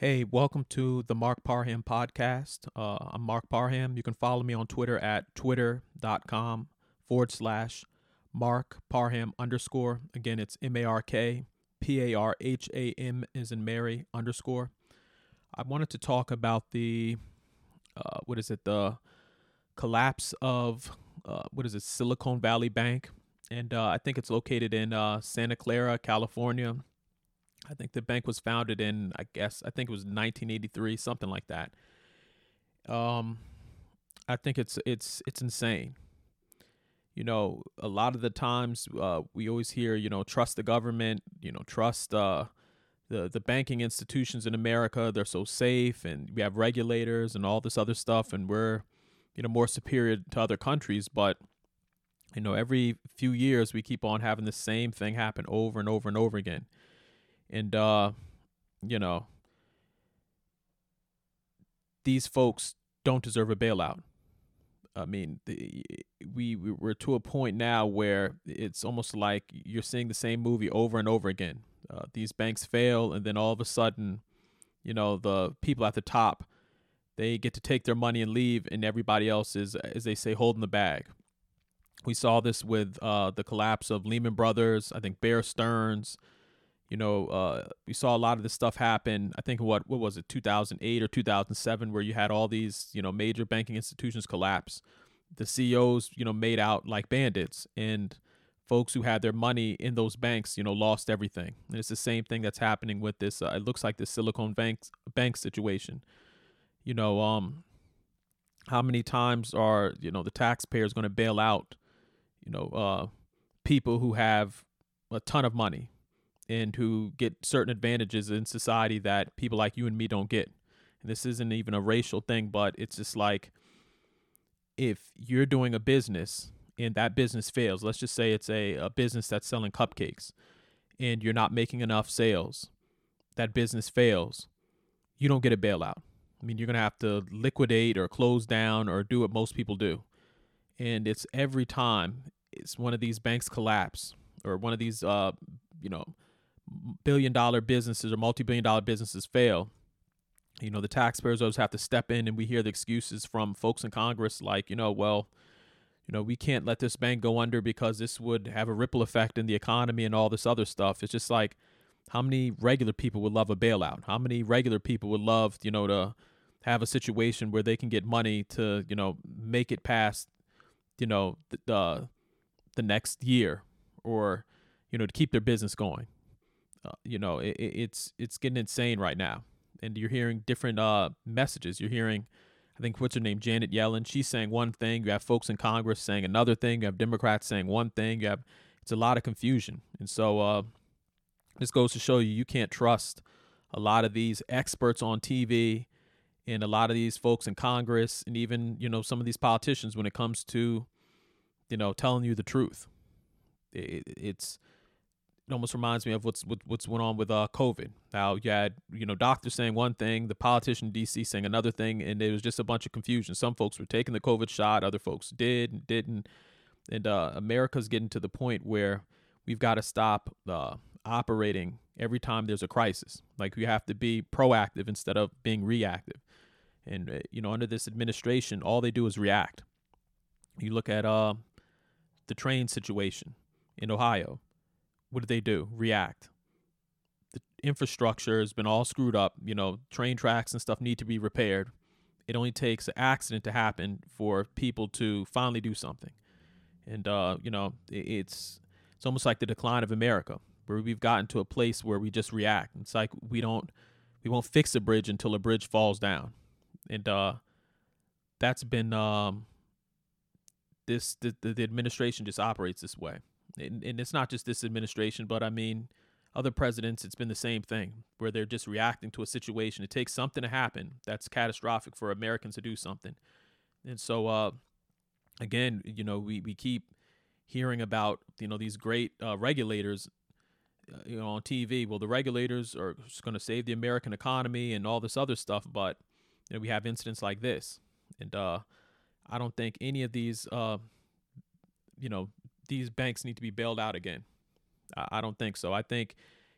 Hey, welcome to the Mark Parham podcast. Uh, I'm Mark Parham. You can follow me on Twitter at twitter.com forward slash Mark Parham underscore. Again, it's M A R K P A R H A M is in Mary underscore. I wanted to talk about the, uh, what is it, the collapse of, uh, what is it, Silicon Valley Bank. And uh, I think it's located in uh, Santa Clara, California. I think the bank was founded in, I guess, I think it was 1983, something like that. Um, I think it's it's it's insane. You know, a lot of the times uh, we always hear, you know, trust the government, you know, trust uh, the the banking institutions in America. They're so safe, and we have regulators and all this other stuff, and we're, you know, more superior to other countries. But you know, every few years we keep on having the same thing happen over and over and over again and uh you know these folks don't deserve a bailout. I mean the, we we're to a point now where it's almost like you're seeing the same movie over and over again. Uh, these banks fail and then all of a sudden you know the people at the top they get to take their money and leave and everybody else is as they say holding the bag. We saw this with uh, the collapse of lehman brothers i think bear stearns you know, uh, we saw a lot of this stuff happen. I think what what was it, 2008 or 2007, where you had all these you know major banking institutions collapse. The CEOs you know made out like bandits, and folks who had their money in those banks you know lost everything. And it's the same thing that's happening with this. Uh, it looks like the Silicon Bank bank situation. You know, um, how many times are you know the taxpayers going to bail out, you know, uh, people who have a ton of money and who get certain advantages in society that people like you and me don't get. And this isn't even a racial thing, but it's just like if you're doing a business and that business fails, let's just say it's a, a business that's selling cupcakes and you're not making enough sales, that business fails, you don't get a bailout. I mean, you're going to have to liquidate or close down or do what most people do. And it's every time it's one of these banks collapse or one of these, uh, you know, billion dollar businesses or multi billion dollar businesses fail, you know, the taxpayers always have to step in and we hear the excuses from folks in Congress like, you know, well, you know, we can't let this bank go under because this would have a ripple effect in the economy and all this other stuff. It's just like how many regular people would love a bailout? How many regular people would love, you know, to have a situation where they can get money to, you know, make it past, you know, the the, the next year or, you know, to keep their business going uh, you know, it, it's it's getting insane right now, and you're hearing different uh messages. You're hearing, I think what's her name, Janet Yellen. She's saying one thing. You have folks in Congress saying another thing. You have Democrats saying one thing. You have it's a lot of confusion, and so uh, this goes to show you you can't trust a lot of these experts on TV and a lot of these folks in Congress and even you know some of these politicians when it comes to you know telling you the truth. It, it's it almost reminds me of what's what, what's went on with uh COVID. How you had you know doctors saying one thing, the politician in DC saying another thing, and it was just a bunch of confusion. Some folks were taking the COVID shot, other folks did and didn't, and uh, America's getting to the point where we've got to stop uh, operating every time there's a crisis. Like we have to be proactive instead of being reactive. And uh, you know, under this administration, all they do is react. You look at uh, the train situation in Ohio what did they do? React. The infrastructure has been all screwed up. You know, train tracks and stuff need to be repaired. It only takes an accident to happen for people to finally do something. And uh, you know, it's it's almost like the decline of America, where we've gotten to a place where we just react. It's like we don't we won't fix a bridge until a bridge falls down. And uh that's been um this the, the administration just operates this way and, and it's not just this administration, but I mean, other presidents, it's been the same thing where they're just reacting to a situation. It takes something to happen that's catastrophic for Americans to do something. And so, uh, again, you know, we, we keep hearing about, you know, these great uh, regulators, uh, you know, on TV. Well, the regulators are going to save the American economy and all this other stuff. But, you know, we have incidents like this. And uh, I don't think any of these, uh, you know, these banks need to be bailed out again. I, I don't think so. I think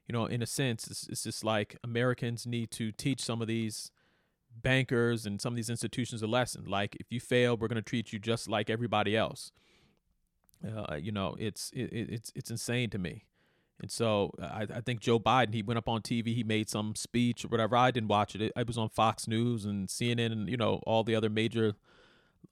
you know, in a sense, it's, it's just like Americans need to teach some of these bankers and some of these institutions a lesson. Like, if you fail, we're going to treat you just like everybody else. Uh, you know, it's it, it's it's insane to me. And so I, I, think Joe Biden, he went up on TV, he made some speech or whatever. I didn't watch it. It, was on Fox News and CNN and, you know, all the other major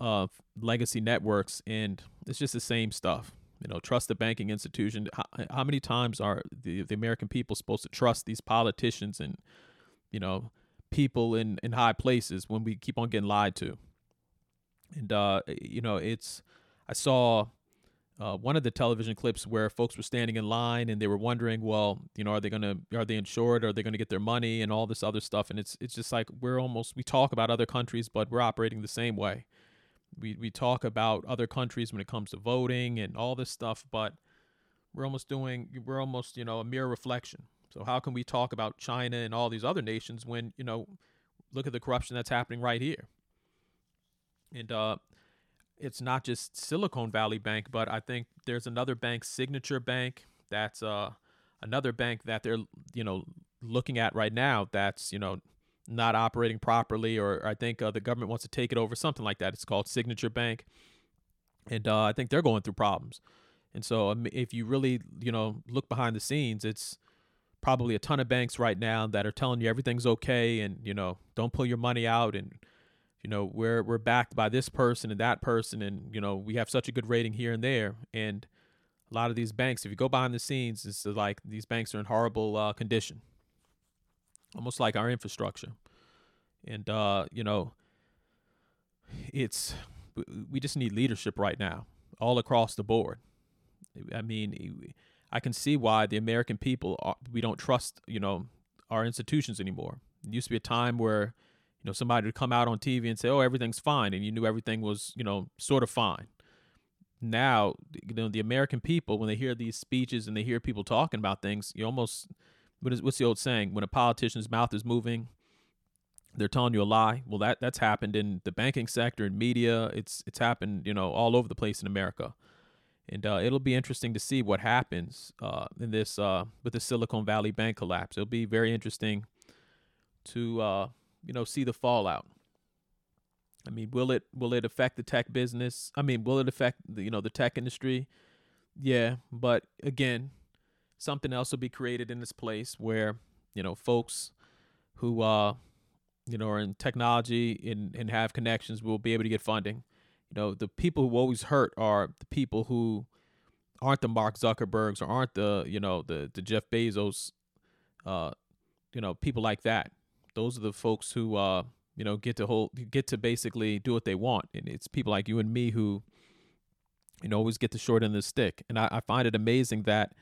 uh, legacy networks. And it's just the same stuff. You know, trust the banking institution. How, how many times are the, the American people supposed to trust these politicians and, you know, people in, in high places when we keep on getting lied to? And, uh, you know, it's, I saw uh, one of the television clips where folks were standing in line and they were wondering, well, you know, are they gonna are they insured? Are they gonna get their money and all this other stuff? And it's it's just like we're almost we talk about other countries, but we're operating the same way. We we talk about other countries when it comes to voting and all this stuff, but we're almost doing we're almost you know a mere reflection. So how can we talk about China and all these other nations when you know look at the corruption that's happening right here? And uh, it's not just Silicon Valley Bank, but I think there's another bank, Signature Bank, that's uh, another bank that they're you know looking at right now that's you know not operating properly, or I think uh, the government wants to take it over, something like that. It's called Signature Bank, and uh, I think they're going through problems. And so, if you really you know look behind the scenes, it's probably a ton of banks right now that are telling you everything's okay, and you know don't pull your money out and you know we're we're backed by this person and that person and you know we have such a good rating here and there and a lot of these banks if you go behind the scenes it's like these banks are in horrible uh, condition almost like our infrastructure. And uh, you know it's we just need leadership right now all across the board. I mean i can see why the american people are, we don't trust you know our institutions anymore. It used to be a time where you know somebody would come out on TV and say, "Oh, everything's fine," and you knew everything was you know sort of fine. Now, you know, the American people when they hear these speeches and they hear people talking about things, you almost what is what's the old saying? When a politician's mouth is moving, they're telling you a lie. Well, that that's happened in the banking sector and media. It's it's happened, you know, all over the place in America. And uh, it'll be interesting to see what happens uh, in this uh, with the Silicon Valley Bank collapse. It'll be very interesting to uh, you know, see the fallout. I mean, will it will it affect the tech business? I mean, will it affect the you know the tech industry? Yeah, but again, something else will be created in this place where you know folks who uh you know are in technology and and have connections will be able to get funding. You know, the people who always hurt are the people who aren't the Mark Zuckerbergs or aren't the you know the the Jeff Bezos, uh, you know people like that. Those are the folks who uh you know get to hold get to basically do what they want. And it's people like you and me who you know always get the short end of the stick. And i, I find it amazing that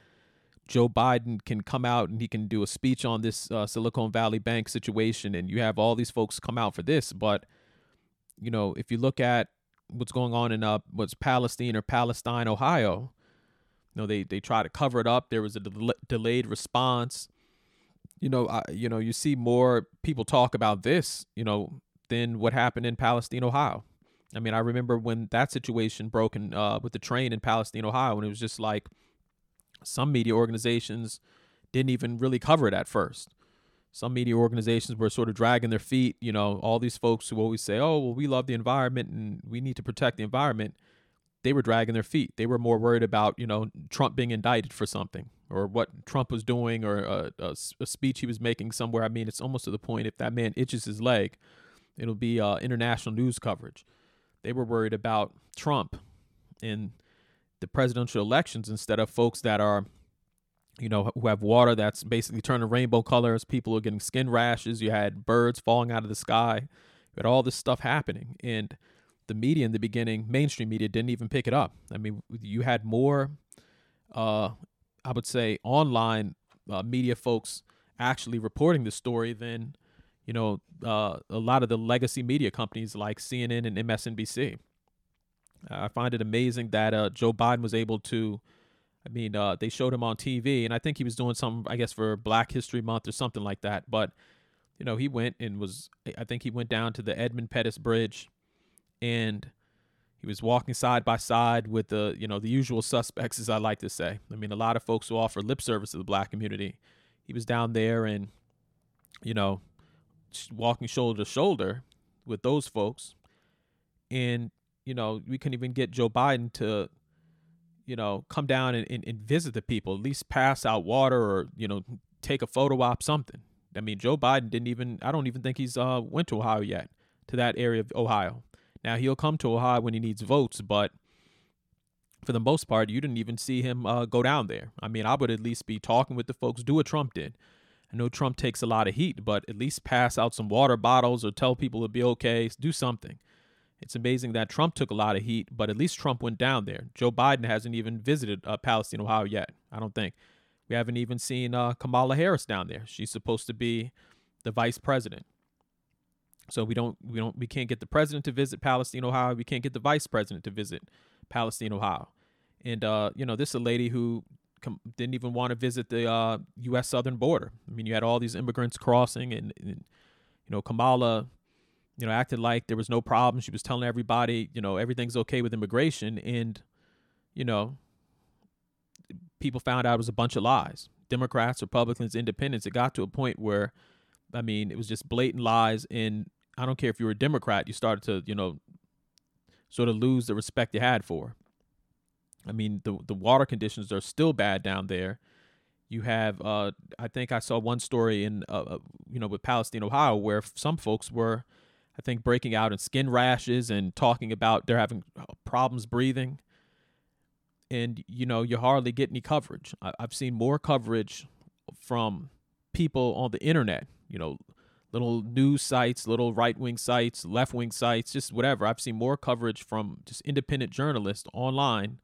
joe biden can come out and he can do a speech on this uh, silicon valley bank situation and you have all these folks come out for this but you know if you look at what's going on in uh what's palestine or palestine ohio you know they they try to cover it up there was a del- delayed response you know, I, you know, you see more people talk about this, you know, than what happened in Palestine, Ohio. I mean, I remember when that situation broke in, uh, with the train in Palestine, Ohio, and it was just like some media organizations didn't even really cover it at first. Some media organizations were sort of dragging their feet. You know, all these folks who always say, "Oh, well, we love the environment and we need to protect the environment." They were dragging their feet. They were more worried about, you know, Trump being indicted for something or what Trump was doing or a, a, a, speech he was making somewhere. I mean, it's almost to the point if that man itches his leg, it'll be uh, international news coverage. They were worried about Trump in the presidential elections instead of folks that are, you know, who have water that's basically turning rainbow colors. People are getting skin rashes. You had birds falling out of the sky. You had all this stuff happening. And the media in the beginning, mainstream media, didn't even pick it up. I mean, you had more uh, I would say online uh, media folks actually reporting the story than you know uh, a lot of the legacy media companies like CNN and MSNBC. I find it amazing that uh, Joe Biden was able to. I mean, uh, they showed him on TV, and I think he was doing some, I guess, for Black History Month or something like that. But you know, he went and was. I think he went down to the Edmund Pettus Bridge, and he was walking side by side with the, you know, the usual suspects, as I like to say. I mean, a lot of folks who offer lip service to the black community. he was down there and, you know, walking shoulder to shoulder with those folks. And, you know, we couldn't even get Joe Biden to, you know, come down and, and, and visit the people, at least pass out water or, you know, take a photo op, something. I mean, Joe Biden didn't even, I don't even think he's uh, went to Ohio yet, to that area of Ohio. Now, he'll come to Ohio when he needs votes, but for the most part, you didn't even see him uh, go down there. I mean, I would at least be talking with the folks, do what Trump did. I know Trump takes a lot of heat, but at least pass out some water bottles or tell people to be okay, do something. It's amazing that Trump took a lot of heat, but at least Trump went down there. Joe Biden hasn't even visited uh, Palestine, Ohio yet. I don't think. We haven't even seen uh, Kamala Harris down there. She's supposed to be the vice president. So we don't we don't we can't get the president to visit Palestine, Ohio. We can't get the vice president to visit Palestine, Ohio. And uh, you know, this is a lady who com- didn't even want to visit the uh, U.S. southern border. I mean, you had all these immigrants crossing, and, and you know, Kamala, you know, acted like there was no problem. She was telling everybody, you know, everything's okay with immigration, and you know, people found out it was a bunch of lies. Democrats, Republicans, Independents. It got to a point where, I mean, it was just blatant lies. And I don't care if you were a Democrat, you started to, you know, sort of lose the respect you had for. I mean, the the water conditions are still bad down there. You have, uh, I think I saw one story in, uh, uh you know, with Palestine, Ohio, where some folks were, I think, breaking out in skin rashes and talking about they're having uh, problems breathing. And you know, you hardly get any coverage. I, I've seen more coverage from people on the internet. You know, little news sites, little right wing sites, left wing sites, just whatever. I've seen more coverage from just independent journalists online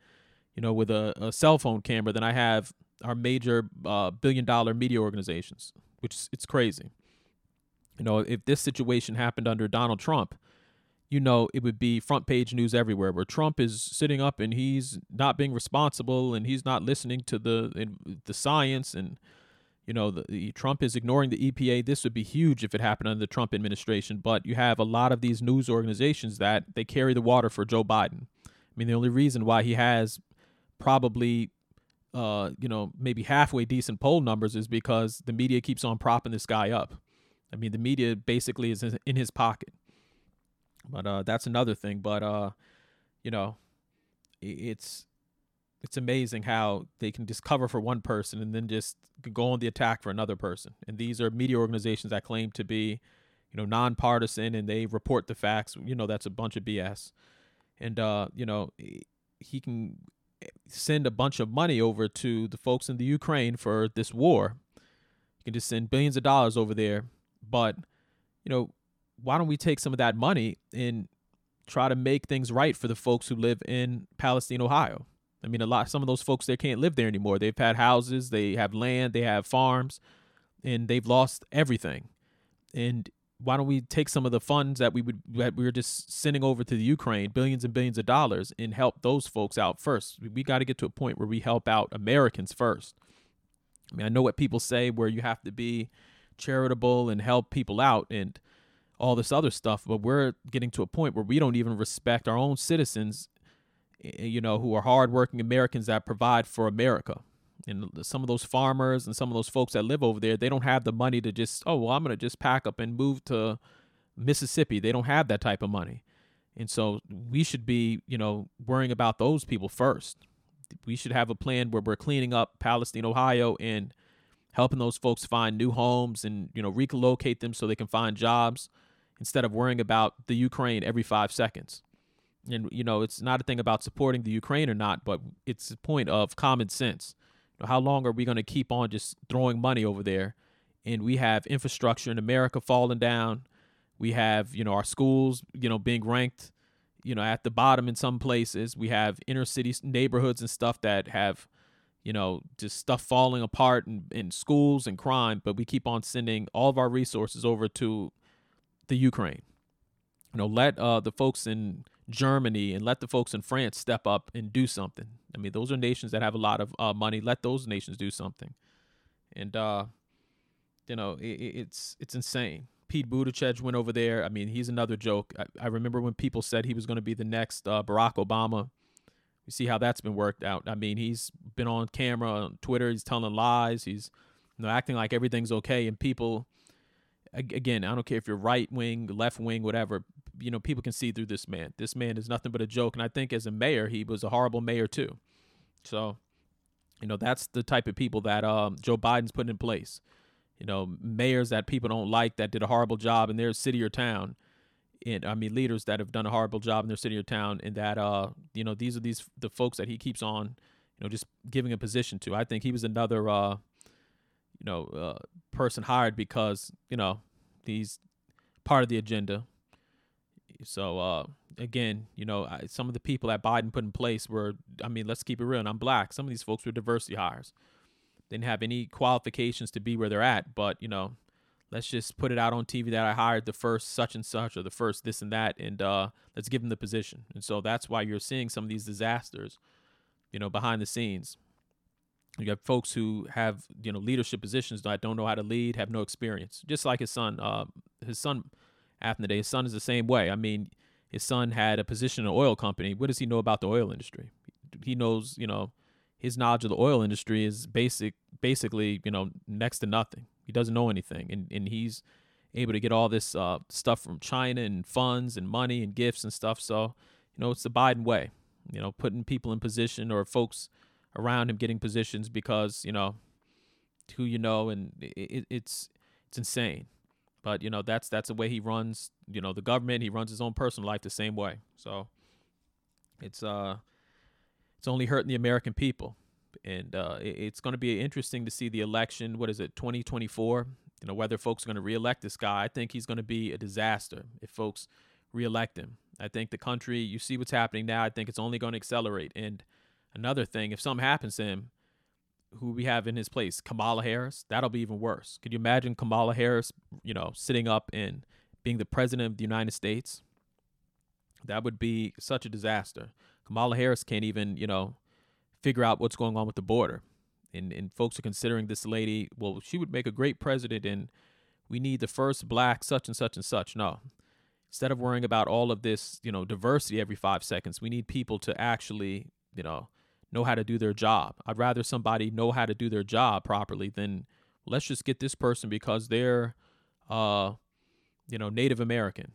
you know, with a, a cell phone camera than I have our major uh, billion dollar media organizations, which it's crazy. You know, if this situation happened under Donald Trump, you know, it would be front page news everywhere where Trump is sitting up and he's not being responsible and he's not listening to the the science and you know, the, the, Trump is ignoring the EPA. This would be huge if it happened under the Trump administration. But you have a lot of these news organizations that they carry the water for Joe Biden. I mean, the only reason why he has probably uh, you know, maybe halfway decent poll numbers is because the media keeps on propping this guy up. I mean, the media basically is in his pocket. But uh, that's another thing. But uh, you know, it's it's amazing how they can just cover for one person and then just go on the attack for another person. And these are media organizations that claim to be, you know, nonpartisan and they report the facts. You know, that's a bunch of BS. And uh, you know, he can send a bunch of money over to the folks in the Ukraine for this war. You can just send billions of dollars over there. But, you know, why don't we take some of that money and try to make things right for the folks who live in Palestine, Ohio? I mean, a lot some of those folks there can't live there anymore. They've had houses, they have land, they have farms, and they've lost everything. And why don't we take some of the funds that we would that we were just sending over to the Ukraine, billions and billions of dollars, and help those folks out first? We got to get to a point where we help out Americans first. I mean, I know what people say where you have to be charitable and help people out and all this other stuff, but we're getting to a point where we don't even respect our own citizens, you know, who are hardworking Americans that provide for America and some of those farmers and some of those folks that live over there, they don't have the money to just, oh, well, I'm going to just pack up and move to Mississippi. They don't have that type of money. And so we should be, you know, worrying about those people first. We should have a plan where we're cleaning up Palestine, Ohio, and helping those folks find new homes and, you know, relocate them so they can find jobs instead of worrying about the Ukraine every five seconds. And, you know, it's not a thing about supporting the Ukraine or not, but it's a point of common sense how long are we going to keep on just throwing money over there? And we have infrastructure in America falling down. We have, you know, our schools, you know, being ranked, you know, at the bottom in some places. We have inner city neighborhoods and stuff that have, you know, just stuff falling apart in, in schools and crime. But we keep on sending all of our resources over to the Ukraine. You know, let uh, the folks in Germany and let the folks in France step up and do something. I mean, those are nations that have a lot of uh, money. Let those nations do something. And uh, you know, it, it's it's insane. Pete Buttigieg went over there. I mean, he's another joke. I, I remember when people said he was going to be the next uh, Barack Obama. You see how that's been worked out. I mean, he's been on camera on Twitter. He's telling lies. He's you know, acting like everything's okay, and people, again, I don't care if you're right wing, left wing, whatever. You know, people can see through this man. This man is nothing but a joke, and I think as a mayor, he was a horrible mayor too. So, you know, that's the type of people that um, Joe Biden's putting in place. You know, mayors that people don't like that did a horrible job in their city or town. And I mean, leaders that have done a horrible job in their city or town, and that uh, you know, these are these the folks that he keeps on, you know, just giving a position to. I think he was another, uh, you know, uh, person hired because you know he's part of the agenda. So uh, again, you know, I, some of the people that Biden put in place were, I mean, let's keep it real. And I'm black. Some of these folks were diversity hires. They didn't have any qualifications to be where they're at, but you know, let's just put it out on TV that I hired the first such and such or the first this and that, and uh, let's give them the position. And so that's why you're seeing some of these disasters, you know, behind the scenes. You have folks who have you know leadership positions that don't know how to lead, have no experience. Just like his son, uh, his son, day, his son is the same way. I mean, his son had a position in an oil company. What does he know about the oil industry? He knows, you know, his knowledge of the oil industry is basic, basically, you know, next to nothing. He doesn't know anything, and and he's able to get all this uh, stuff from China and funds and money and gifts and stuff. So, you know, it's the Biden way. You know, putting people in position or folks around him getting positions because you know who you know, and it, it's it's insane. But you know that's that's the way he runs. You know the government. He runs his own personal life the same way. So it's uh it's only hurting the American people, and uh, it, it's going to be interesting to see the election. What is it, 2024? You know whether folks are going to reelect this guy. I think he's going to be a disaster if folks reelect him. I think the country. You see what's happening now. I think it's only going to accelerate. And another thing, if something happens to him, who we have in his place, Kamala Harris, that'll be even worse. Could you imagine Kamala Harris, you know, sitting up and being the president of the United States? That would be such a disaster. Kamala Harris can't even, you know, figure out what's going on with the border. And and folks are considering this lady, well, she would make a great president and we need the first black such and such and such. No. Instead of worrying about all of this, you know, diversity every 5 seconds, we need people to actually, you know, know how to do their job. I'd rather somebody know how to do their job properly than let's just get this person because they're uh you know Native American.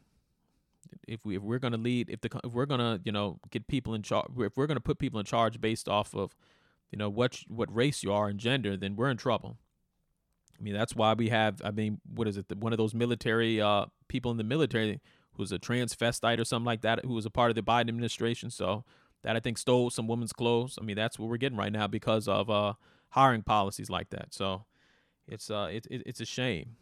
If we if we're gonna lead if the if we're gonna you know get people in charge if we're gonna put people in charge based off of you know what what race you are and gender then we're in trouble. I mean that's why we have I mean what is it the, one of those military uh people in the military who's a transvestite or something like that who was a part of the Biden administration so that I think stole some women's clothes. I mean, that's what we're getting right now because of uh, hiring policies like that. So it's uh, it, it it's a shame,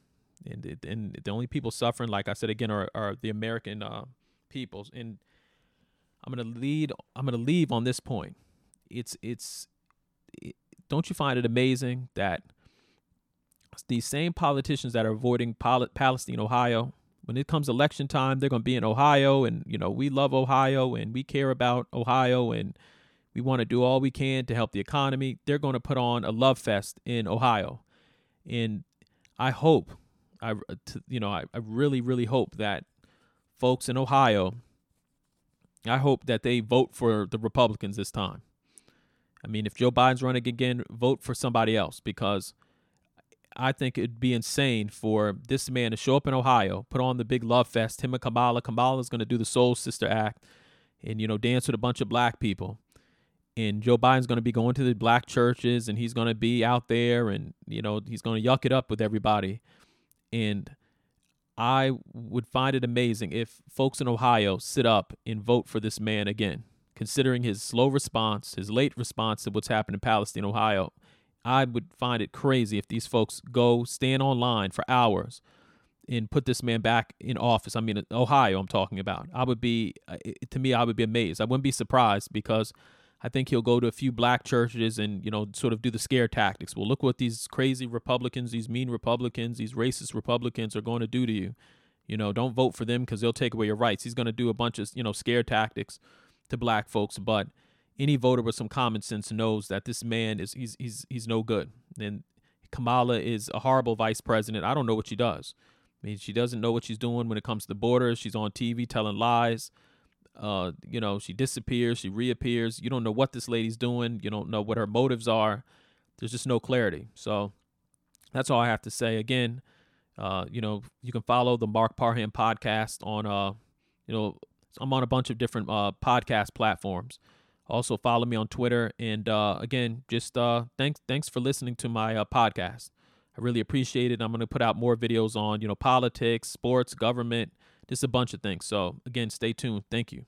and and the only people suffering, like I said again, are are the American uh, peoples. And I'm gonna lead. I'm gonna leave on this point. It's it's. It, don't you find it amazing that these same politicians that are avoiding Palestine, Ohio, when it comes election time, they're going to be in Ohio, and you know we love Ohio and we care about Ohio and we want to do all we can to help the economy. They're going to put on a love fest in Ohio, and I hope, I you know I, I really really hope that folks in Ohio, I hope that they vote for the Republicans this time. I mean, if Joe Biden's running again, vote for somebody else because I think it'd be insane for this man to show up in Ohio, put on the big love fest, him and Kamala. Kamala's going to do the Soul Sister act and, you know, dance with a bunch of black people. And Joe Biden's going to be going to the black churches and he's going to be out there and, you know, he's going to yuck it up with everybody. And I would find it amazing if folks in Ohio sit up and vote for this man again, considering his slow response, his late response to what's happened in Palestine, Ohio. I would find it crazy if these folks go stand online for hours and put this man back in office. I mean, Ohio, I'm talking about. I would be, uh, to me, I would be amazed. I wouldn't be surprised because I think he'll go to a few black churches and, you know, sort of do the scare tactics. Well, look what these crazy Republicans, these mean Republicans, these racist Republicans are going to do to you. You know, don't vote for them because they'll take away your rights. He's going to do a bunch of, you know, scare tactics to black folks. But any voter with some common sense knows that this man is he's he's he's no good. And Kamala is a horrible vice president. I don't know what she does. I mean, she doesn't know what she's doing when it comes to the border. She's on TV telling lies. Uh, you know, she disappears, she reappears. You don't know what this lady's doing. You don't know what her motives are. There's just no clarity. So that's all I have to say. Again, uh, you know, you can follow the Mark Parham podcast on, uh, you know, I'm on a bunch of different uh, podcast platforms. Also, follow me on Twitter. And uh, again, just uh, thanks thanks for listening to my uh, podcast. I really appreciate it. I'm going to put out more videos on, you know, politics, sports, government, just a bunch of things. So again, stay tuned. Thank you.